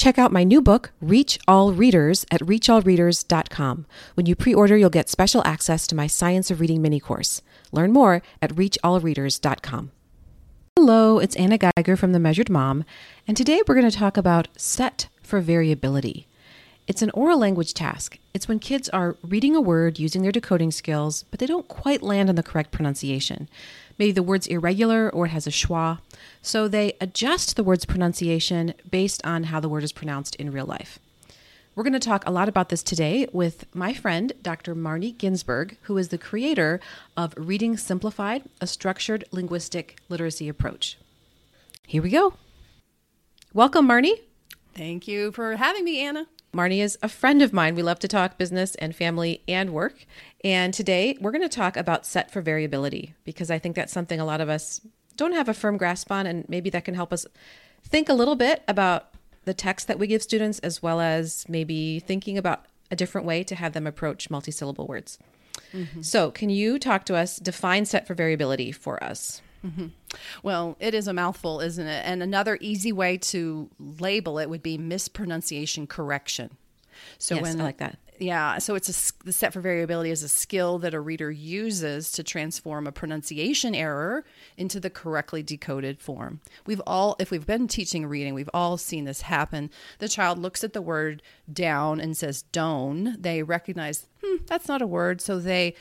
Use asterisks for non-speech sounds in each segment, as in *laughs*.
Check out my new book, Reach All Readers, at reachallreaders.com. When you pre order, you'll get special access to my Science of Reading mini course. Learn more at reachallreaders.com. Hello, it's Anna Geiger from The Measured Mom, and today we're going to talk about set for variability. It's an oral language task. It's when kids are reading a word using their decoding skills, but they don't quite land on the correct pronunciation. Maybe the word's irregular or it has a schwa. So they adjust the word's pronunciation based on how the word is pronounced in real life. We're going to talk a lot about this today with my friend, Dr. Marnie Ginsberg, who is the creator of Reading Simplified, a structured linguistic literacy approach. Here we go. Welcome, Marnie. Thank you for having me, Anna. Marnie is a friend of mine. We love to talk business and family and work. And today we're going to talk about set for variability because I think that's something a lot of us don't have a firm grasp on. And maybe that can help us think a little bit about the text that we give students, as well as maybe thinking about a different way to have them approach multisyllable words. Mm-hmm. So, can you talk to us, define set for variability for us? Mm-hmm. Well, it is a mouthful, isn't it? And another easy way to label it would be mispronunciation correction. So yes, when I like that. Yeah, so it's a the set for variability is a skill that a reader uses to transform a pronunciation error into the correctly decoded form. We've all if we've been teaching reading, we've all seen this happen. The child looks at the word down and says "down." They recognize, "Hmm, that's not a word." So they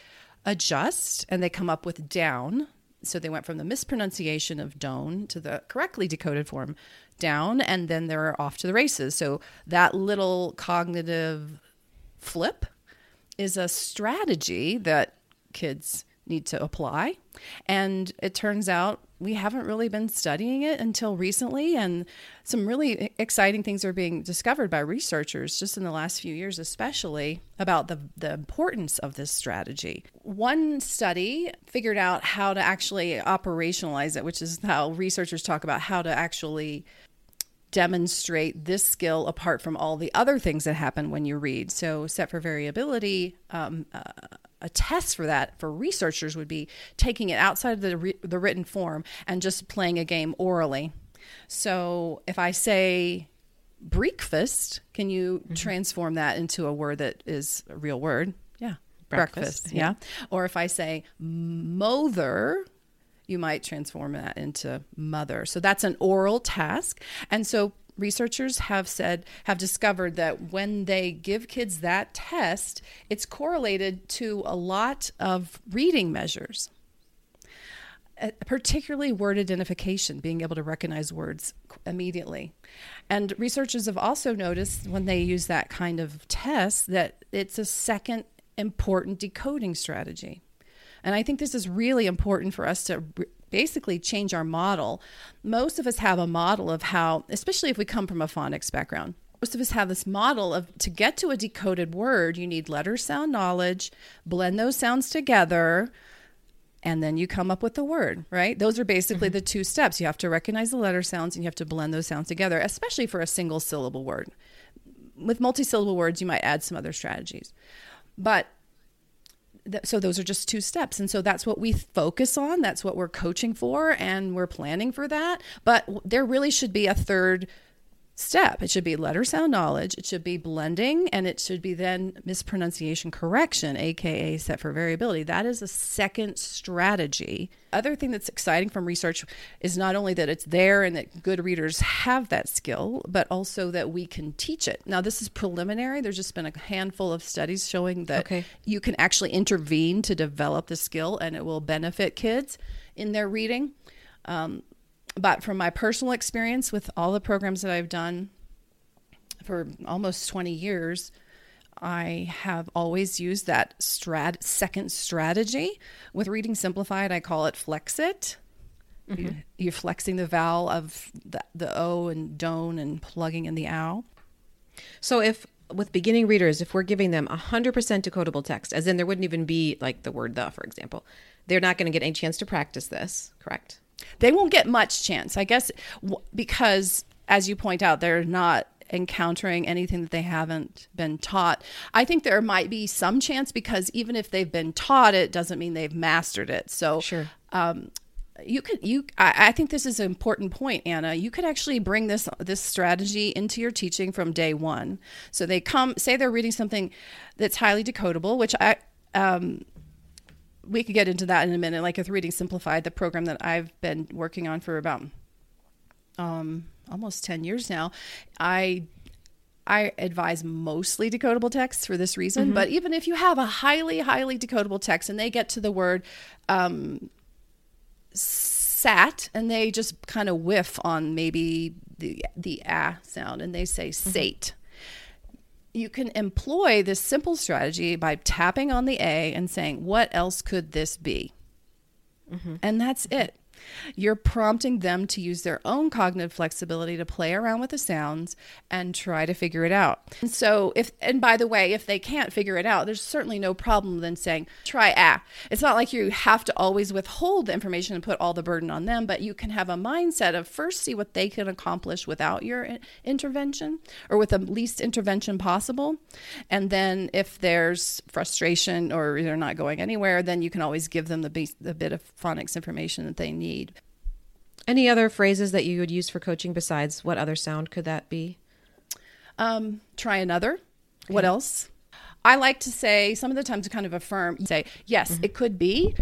adjust and they come up with down so they went from the mispronunciation of down to the correctly decoded form down, and then they're off to the races. So that little cognitive flip is a strategy that kids need to apply. And it turns out we haven't really been studying it until recently. And some really exciting things are being discovered by researchers just in the last few years, especially about the, the importance of this strategy. One study figured out how to actually operationalize it, which is how researchers talk about how to actually demonstrate this skill apart from all the other things that happen when you read. So, set for variability, um, uh, a test for that for researchers would be taking it outside of the, re- the written form and just playing a game orally. So, if I say breakfast, can you mm-hmm. transform that into a word that is a real word? Yeah. Breakfast. breakfast yeah. yeah. Or if I say mother, you might transform that into mother. So that's an oral task. And so researchers have said have discovered that when they give kids that test, it's correlated to a lot of reading measures. Uh, particularly word identification, being able to recognize words immediately. And researchers have also noticed when they use that kind of test that it's a second important decoding strategy. And I think this is really important for us to basically change our model. Most of us have a model of how, especially if we come from a phonics background, most of us have this model of to get to a decoded word, you need letter sound knowledge, blend those sounds together, and then you come up with the word, right? Those are basically mm-hmm. the two steps. You have to recognize the letter sounds and you have to blend those sounds together, especially for a single syllable word. With multisyllable words, you might add some other strategies. But so those are just two steps. And so that's what we focus on. That's what we're coaching for and we're planning for that. But there really should be a third step. It should be letter sound knowledge, it should be blending, and it should be then mispronunciation correction, aka set for variability. That is a second strategy. Other thing that's exciting from research is not only that it's there and that good readers have that skill, but also that we can teach it. Now, this is preliminary. There's just been a handful of studies showing that okay. you can actually intervene to develop the skill and it will benefit kids in their reading. Um, but from my personal experience with all the programs that I've done for almost 20 years, I have always used that strat- second strategy. With Reading Simplified, I call it flex it. Mm-hmm. You, are flexing the vowel of the, the O and don't and plugging in the ow. So if with beginning readers, if we're giving them 100% decodable text, as in there wouldn't even be like the word the, for example, they're not going to get any chance to practice this, correct? They won't get much chance, I guess, because as you point out, they're not encountering anything that they haven't been taught. I think there might be some chance because even if they've been taught it, doesn't mean they've mastered it. So, sure. Um, you could you I, I think this is an important point anna you could actually bring this this strategy into your teaching from day one so they come say they're reading something that's highly decodable which i um, we could get into that in a minute like with reading simplified the program that i've been working on for about um, almost 10 years now i I advise mostly decodable texts for this reason. Mm-hmm. But even if you have a highly, highly decodable text and they get to the word um, sat and they just kind of whiff on maybe the the ah sound and they say mm-hmm. You can employ this simple strategy by tapping on the A and saying, What else could this be? Mm-hmm. And that's it. You're prompting them to use their own cognitive flexibility to play around with the sounds and try to figure it out. And so, if, and by the way, if they can't figure it out, there's certainly no problem then saying, try ah. It's not like you have to always withhold the information and put all the burden on them, but you can have a mindset of first see what they can accomplish without your intervention or with the least intervention possible. And then if there's frustration or they're not going anywhere, then you can always give them the, the bit of phonics information that they need need. Any other phrases that you would use for coaching besides what other sound could that be? Um, try another. Okay. What else? I like to say some of the times to kind of affirm, say, yes, mm-hmm. it could be.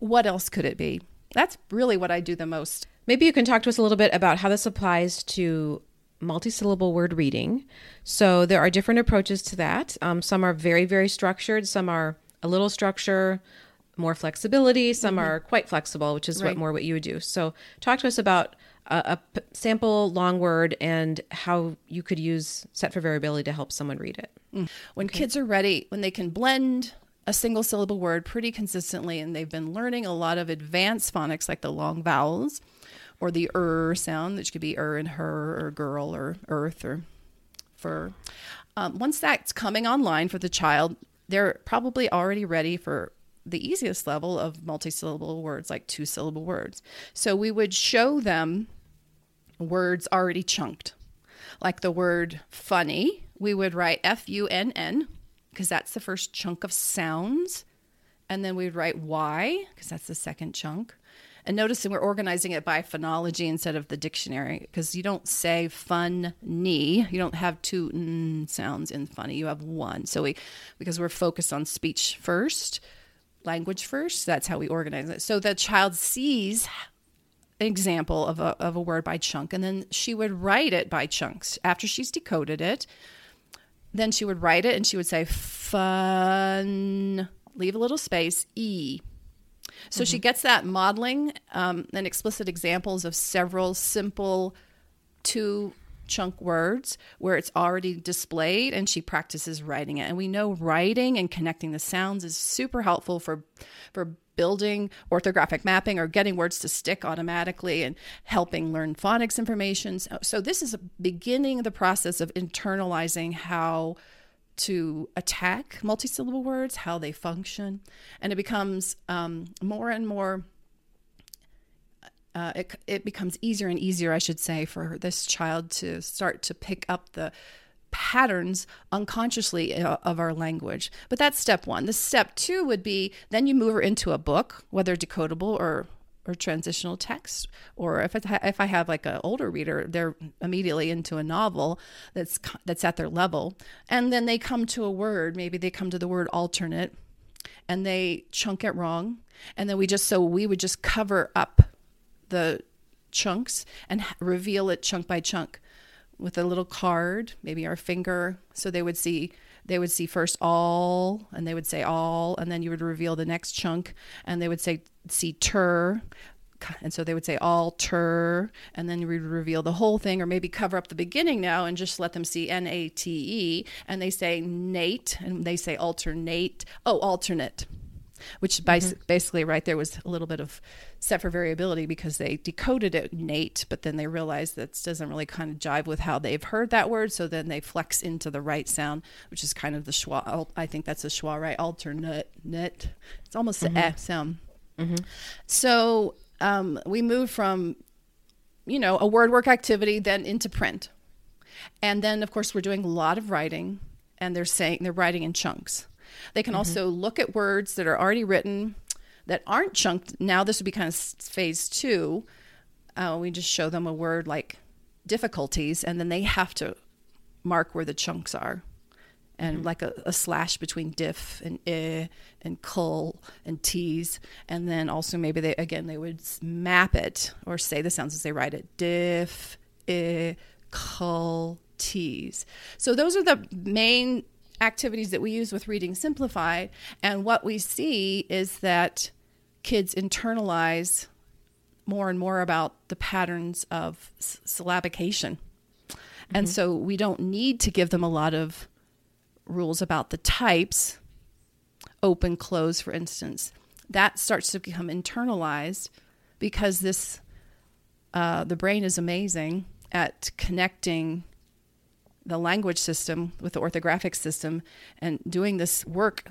What else could it be? That's really what I do the most. Maybe you can talk to us a little bit about how this applies to multisyllable word reading. So there are different approaches to that. Um, some are very, very structured, some are a little structure, more flexibility. Some mm-hmm. are quite flexible, which is right. what more what you would do. So, talk to us about a, a, sample long word and how you could use set for variability to help someone read it. Mm. When okay. kids are ready, when they can blend a single syllable word pretty consistently, and they've been learning a lot of advanced phonics like the long vowels or the er sound, which could be er and her or girl or earth or fur. Um, once that's coming online for the child, they're probably already ready for the easiest level of multisyllable words, like two syllable words. So we would show them words already chunked. Like the word funny, we would write F U N N, because that's the first chunk of sounds. And then we'd write Y, because that's the second chunk. And notice that we're organizing it by phonology instead of the dictionary, because you don't say fun knee. You don't have two sounds in funny. You have one. So we, because we're focused on speech first, language first. That's how we organize it. So the child sees an example of a, of a word by chunk, and then she would write it by chunks. After she's decoded it, then she would write it and she would say fun, leave a little space, E. So mm-hmm. she gets that modeling um, and explicit examples of several simple two chunk words where it's already displayed and she practices writing it. And we know writing and connecting the sounds is super helpful for for building orthographic mapping or getting words to stick automatically and helping learn phonics information. So, so this is beginning the process of internalizing how to attack multisyllable words, how they function, and it becomes um, more and more uh, it, it becomes easier and easier, I should say, for this child to start to pick up the patterns unconsciously uh, of our language. But that's step one. The step two would be then you move her into a book, whether decodable or or transitional text, or if it, if I have like an older reader, they're immediately into a novel that's that's at their level, and then they come to a word. Maybe they come to the word alternate, and they chunk it wrong, and then we just so we would just cover up the chunks and reveal it chunk by chunk with a little card, maybe our finger. So they would see they would see first all and they would say all and then you would reveal the next chunk and they would say see tur and so they would say alter and then we'd reveal the whole thing or maybe cover up the beginning now and just let them see n-a-t-e and they say nate and they say alternate oh alternate which mm-hmm. basically right there was a little bit of set for variability because they decoded it Nate, but then they realized that doesn't really kind of jive with how they've heard that word. So then they flex into the right sound, which is kind of the schwa. I think that's a schwa right alternate. Net. It's almost mm-hmm. the eh sound. Mm-hmm. So um, we moved from, you know, a word work activity then into print, and then of course we're doing a lot of writing, and they're saying they're writing in chunks. They can mm-hmm. also look at words that are already written that aren't chunked, now this would be kind of phase two. Uh, we just show them a word like difficulties, and then they have to mark where the chunks are. And mm-hmm. like a, a, slash between diff and eh and cull and tease. And then also maybe they, again, they would map it or say the sounds as they write it diff, eh, cull, tease. So those are the main activities that we use with Reading Simplified. And what we see is that kids internalize more and more about the patterns of syllabication. Mm-hmm. And so we don't need to give them a lot of rules about the types, open, close, for instance. That starts to become internalized because this, uh, the brain is amazing at connecting the language system with the orthographic system and doing this work,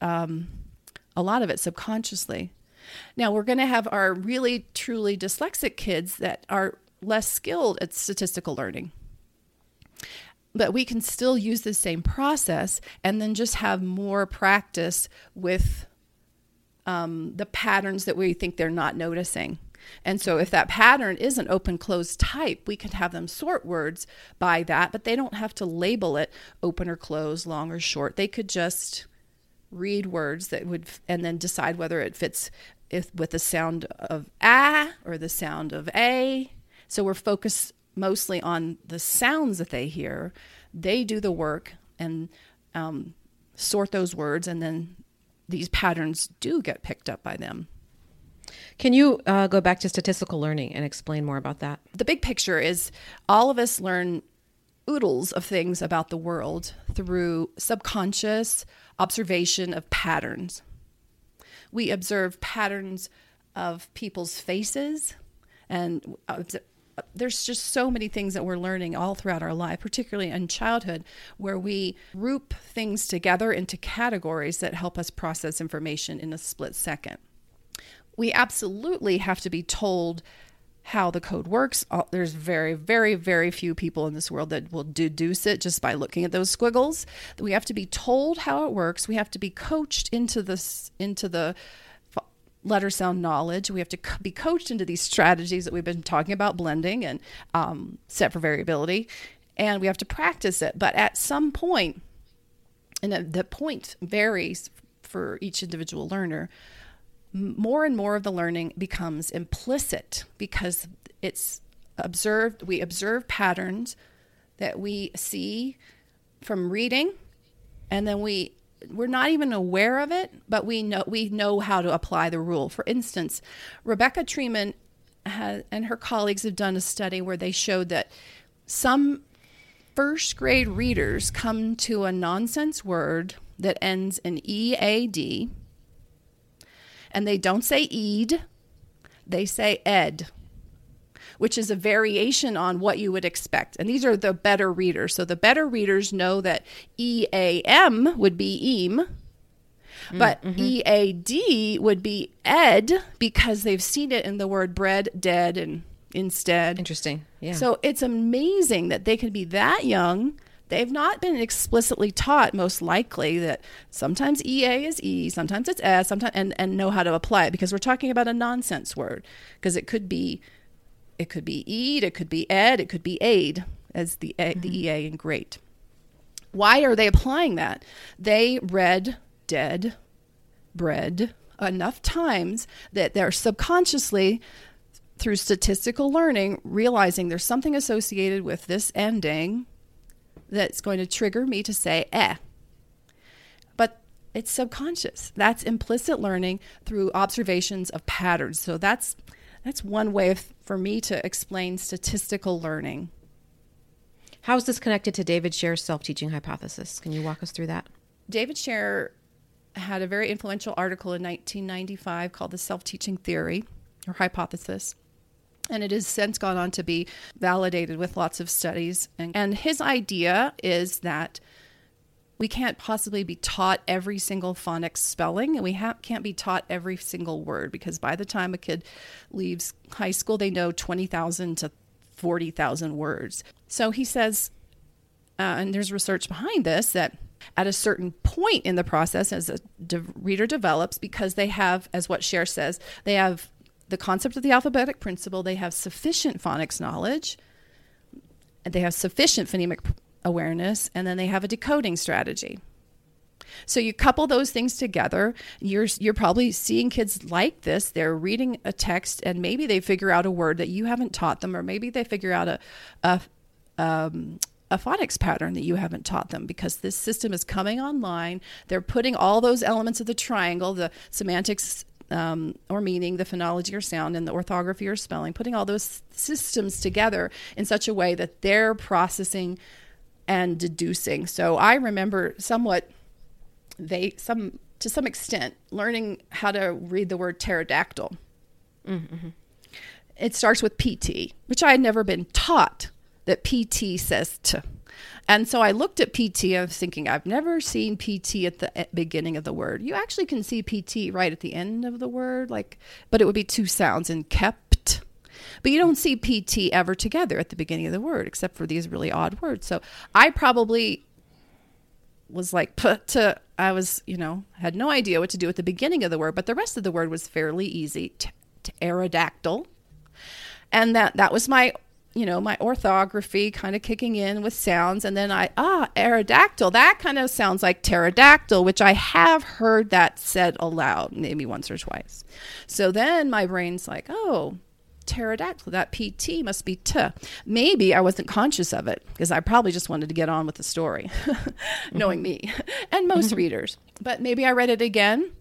um, a lot of it subconsciously. Now, we're going to have our really, truly dyslexic kids that are less skilled at statistical learning. But we can still use the same process and then just have more practice with um, the patterns that we think they're not noticing. And so if that pattern is an open closed type, we could have them sort words by that, but they don't have to label it open or closed, long or short. They could just read words that would and then decide whether it fits if, with the sound of a or the sound of a. So we're focused mostly on the sounds that they hear. They do the work and um, sort those words, and then these patterns do get picked up by them. Can you uh, go back to statistical learning and explain more about that? The big picture is all of us learn oodles of things about the world through subconscious observation of patterns. We observe patterns of people's faces, and uh, there's just so many things that we're learning all throughout our life, particularly in childhood, where we group things together into categories that help us process information in a split second we absolutely have to be told how the code works. Uh, there's very, very, very few people in this world that will deduce it just by looking at those squiggles. We have to be told how it works. We have to be coached into this, into the letter sound knowledge. We have to be coached into these strategies that we've been talking about, blending and um, set for variability, and we have to practice it. But at some point, and the point varies for each individual learner more and more of the learning becomes implicit because it's observed we observe patterns that we see from reading and then we we're not even aware of it but we know we know how to apply the rule. For instance rebecca Treiman has, and her colleagues have done a study where they showed that some first grade readers come to a nonsense word that ends in ead and they don't say Eid, they say Ed, which is a variation on what you would expect. And these are the better readers. So the better readers know that EAM would be EAM. Mm, but mm-hmm. EAD would be ed because they've seen it in the word bread, dead, and instead. Interesting. Yeah. So it's amazing that they can be that young they've not been explicitly taught most likely that sometimes ea is e sometimes it's s sometimes and, and know how to apply it because we're talking about a nonsense word. Because it could be it could be eat it could be ed it could be aid as the mm-hmm. the ea in great. Why are they applying that? They read dead bread enough times that they're subconsciously through statistical learning realizing there's something associated with this ending that's going to trigger me to say, eh. But it's subconscious. That's implicit learning through observations of patterns. So that's that's one way of, for me to explain statistical learning. How is this connected to David Share's self-teaching hypothesis? Can you walk us through that? David Scher had a very influential article in 1995 called The Self-Teaching Theory or Hypothesis and it has since gone on to be validated with lots of studies. And, and his idea is that we can't possibly be taught every single phonics spelling, and we ha- can't be taught every single word because by the time a kid leaves high school, they know 20,000 to 40,000 words. So he says, uh, and there's research behind this, that at a certain point in the process as a de- reader develops because they have, as what Share says, they have the concept of the alphabetic principle, they have sufficient phonics knowledge, and they have sufficient phonemic awareness, and then they have a decoding strategy. So you couple those things together, you're you're probably seeing kids like this. They're reading a text and maybe they figure out a word that you haven't taught them, or maybe they figure out a a um, a phonics pattern that you haven't taught them because this system is coming online. They're putting all those elements of the triangle, the semantics um, or meaning, the phonology or sound, and the orthography or spelling, putting all those systems together in such a way that they're processing and deducing. So I remember somewhat they some to some extent learning how to read the word pterodactyl. Mm-hmm. It starts with PT, which I had never been taught that PT says to. And so I looked at PT. I was thinking, I've never seen PT at the beginning of the word. You actually can see PT right at the end of the word, like, but it would be two sounds in kept. But you don't see PT ever together at the beginning of the word, except for these really odd words. So I probably was like to I was, you know, had no idea what to do at the beginning of the word, but the rest of the word was fairly easy. T- pterodactyl. And that that was my, you know, my orthography kind of kicking in with sounds and then I ah, aerodactyl. That kind of sounds like pterodactyl, which I have heard that said aloud maybe once or twice. So then my brain's like, "Oh, pterodactyl. That PT must be T. Maybe I wasn't conscious of it because I probably just wanted to get on with the story, *laughs* knowing me *laughs* and most mm-hmm. readers. But maybe I read it again.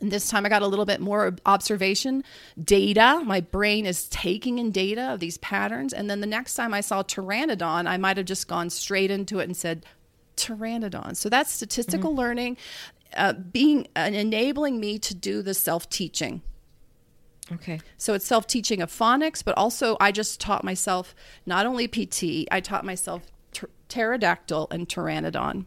And this time I got a little bit more observation, data. My brain is taking in data of these patterns. And then the next time I saw pteranodon, I might have just gone straight into it and said, pteranodon. So that's statistical mm-hmm. learning, uh, being uh, enabling me to do the self teaching Okay. So it's self teaching of phonics, but also I just taught myself not only PT, I taught myself ter- pterodactyl and pteranodon.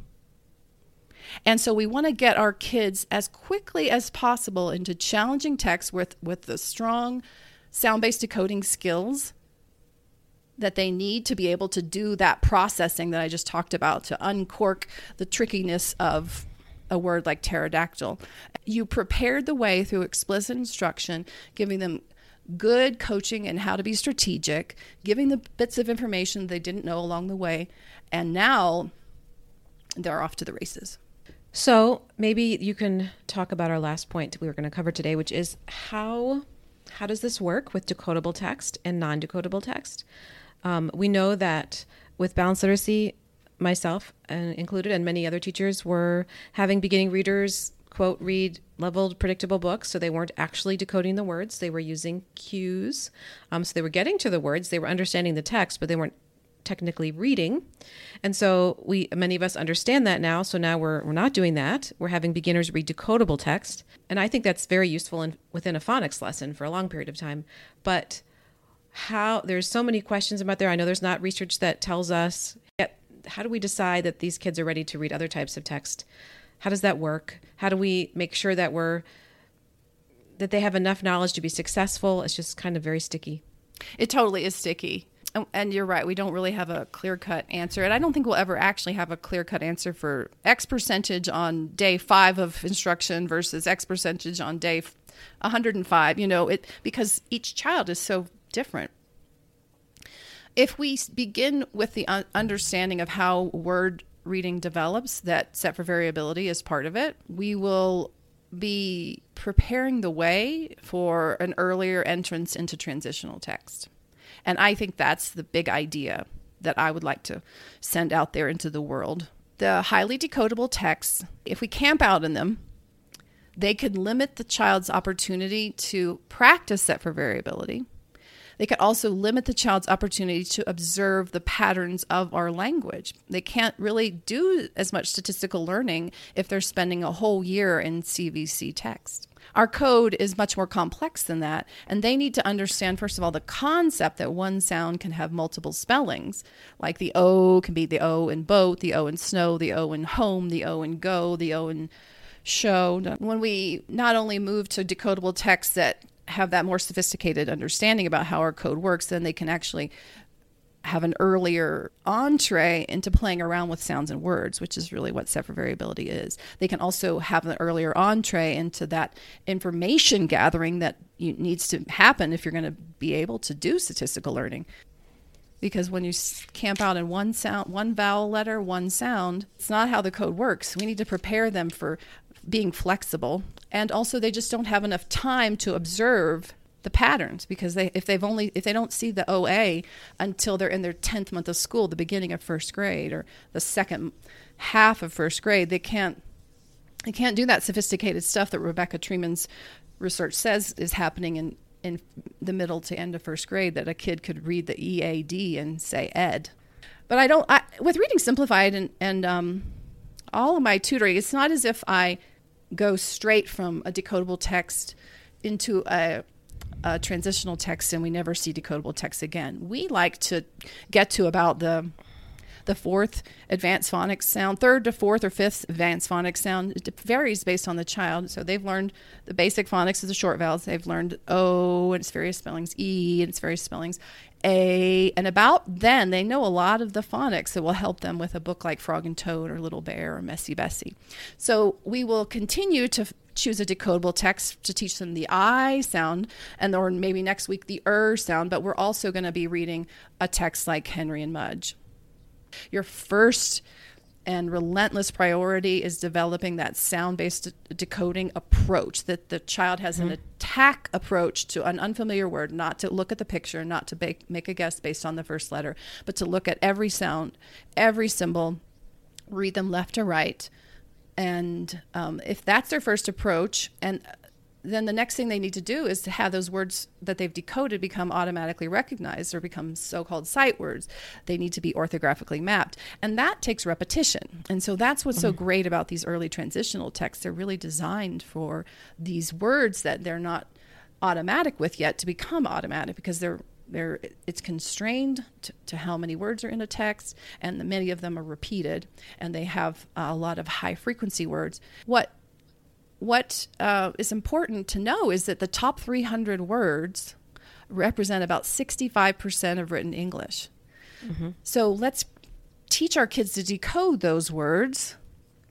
And so we want to get our kids as quickly as possible into challenging texts with, with the strong sound based decoding skills that they need to be able to do that processing that I just talked about to uncork the trickiness of a word like pterodactyl. You prepared the way through explicit instruction, giving them good coaching and how to be strategic, giving the bits of information they didn't know along the way, and now they're off to the races. So maybe you can talk about our last point we were going to cover today, which is how how does this work with decodable text and non-decodable text? Um, we know that with balanced literacy, myself and included, and many other teachers were having beginning readers quote read leveled predictable books so they weren't actually decoding the words. They were using cues. Um, so they were getting to the words. They were understanding the text but they weren't technically reading and so we many of us understand that now so now we're, we're not doing that we're having beginners read decodable text and i think that's very useful in, within a phonics lesson for a long period of time but how there's so many questions about there i know there's not research that tells us yet how do we decide that these kids are ready to read other types of text? How does that work? How do we make sure that we're that they have enough knowledge to be successful? It's just kind of very sticky. It totally is sticky. Oh, and you're right, we don't really have a clear cut answer. And I don't think we'll ever actually have a clear cut answer for X percentage on day five of instruction versus X percentage on day 105, you know, it because each child is so different if we begin with the understanding of how word reading develops, that set for variability is part of it, we will be preparing the way for an earlier entrance into transitional text. And I think that's the big idea that I would like to send out there into the world. The highly decodable texts, if we camp out in them, they could limit the child's opportunity to practice set for variability they could also limit the child's opportunity to observe the patterns of our language. They can't really do as much statistical learning if they're spending a whole year in CVC text. Our code is much more complex than that, and they need to understand, first of all, the concept that one sound can have multiple spellings. Like the O can be the O in boat, the O in snow, the O in home, the O in go, the O in show. When we not only move to decodable texts that have that more sophisticated understanding about how our code works, then they can actually have an earlier entree into playing around with sounds and words, which is really what for variability is. They can also have an earlier entree into that information gathering that needs to happen if you're going to be able to do statistical learning. Because when you camp out in one sound, one vowel letter, one sound, it's not how the code works. We need to prepare them for being flexible. And also, they just don't have enough time to observe the patterns because they if they've only if they don't see the OA until they're in their 10th month of school, the beginning of first grade or the second half of first grade, they can't they can't do that sophisticated stuff that Rebecca Treiman's research says is happening in in the middle to end of first grade that a kid could read the EAD and say ed. But I don't I, with reading simplified and and um, all of my tutoring, it's not as if I go straight from a decodable text into a a transitional text and we never see decodable text again. We like to get to about the the fourth advanced phonics sound, third to fourth or fifth advanced phonics sound. It varies based on the child. So they've learned the basic phonics of the short vowels. They've learned O and its various spellings, E and its various spellings, A. And about then, they know a lot of the phonics that will help them with a book like Frog and Toad or Little Bear or Messy Bessey. So we will continue to choose a decodable text to teach them the I sound, and or maybe next week the er sound. But we're also going to be reading a text like Henry and Mudge. Your first and relentless priority is developing that sound based decoding approach that the child has mm-hmm. an attack approach to an unfamiliar word not to look at the picture not to make, make a guess based on the first letter but to look at every sound every symbol read them left to right and um, if that's their first approach, and then the next thing they need to do is to have those words that they've decoded become automatically recognized or become so called sight words. They need to be orthographically mapped. And that takes repetition. And so that's what's so mm-hmm. great about these early transitional texts. They're really designed for these words that they're not automatic with yet to become automatic because they're there it's constrained to, to, how many words are in a text and the, many of them are repeated and they have uh, a lot of high frequency words. What what uh, is important to know is that the top 300 words represent about 65% of written english. Mm-hmm. so let's teach our kids to decode those words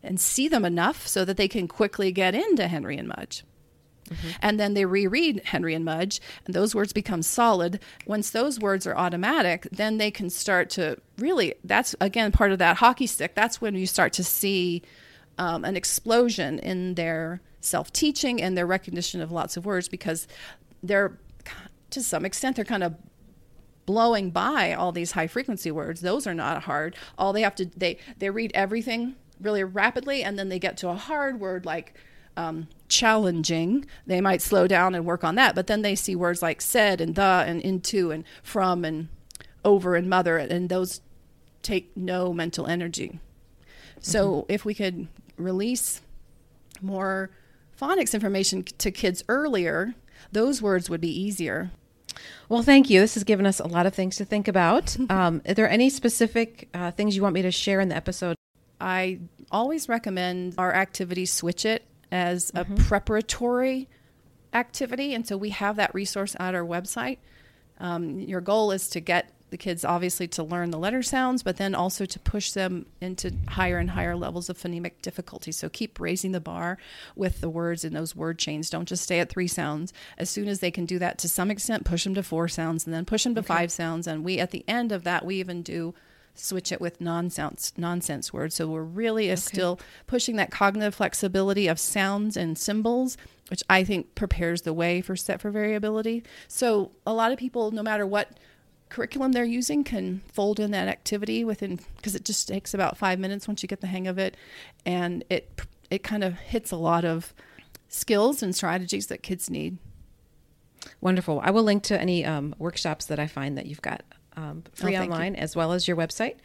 and see them enough so that they can quickly get into henry and mudge Mm-hmm. And then they reread Henry and Mudge, and those words become solid. Once those words are automatic, then they can start to really, that's again part of that hockey stick. That's when you start to see um, an explosion in their self teaching and their recognition of lots of words because they're, to some extent, they're kind of blowing by all these high frequency words those are not hard all they have to they they read everything really rapidly and then they get to a hard word like um, challenging, they might slow down and work on that. But then they see words like said and the and into and from and over and mother, and those take no mental energy. So mm-hmm. if we could release more phonics information to kids earlier, those words would be easier. Well, thank you. This has given us a lot of things to think about. *laughs* Um, are there any specific uh, things you want me to share in the episode? I always recommend our activity Switch It as a mm-hmm. preparatory activity. And so we have that resource at our website. Um, your goal is to get the kids obviously to learn the letter sounds, but then also to push them into higher and higher levels of phonemic difficulty. So keep raising the bar with the words in those word chains. Don't just stay at three sounds. As soon as they can do that to some extent, push them to four sounds and then push them to okay. five sounds. And we, at the end of that, we even do switch it with nonsense nonsense words. So we're really okay. still pushing that cognitive flexibility of sounds and symbols, which I think prepares the way for set for variability. So a lot of people, no matter what curriculum they're using, can fold in that activity within because it just takes about five minutes once you get the hang of it, and it it kind of hits a lot of skills and strategies that kids need. Wonderful. I will link to any um, workshops that I find that you've got um, free oh, online you. as well as your website.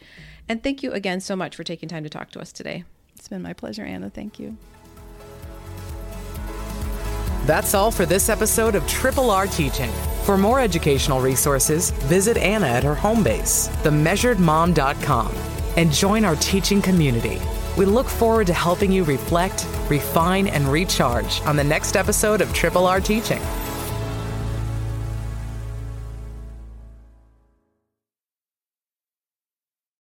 And thank you again so much for taking time to talk to us today. It's been my pleasure, Anna. Thank you. That's all for this episode of Triple R Teaching. For more educational resources, visit Anna at her home base, themeasuredmom.com, and join our teaching community. We look forward to helping you reflect, refine, and recharge on the next episode of Triple R Teaching.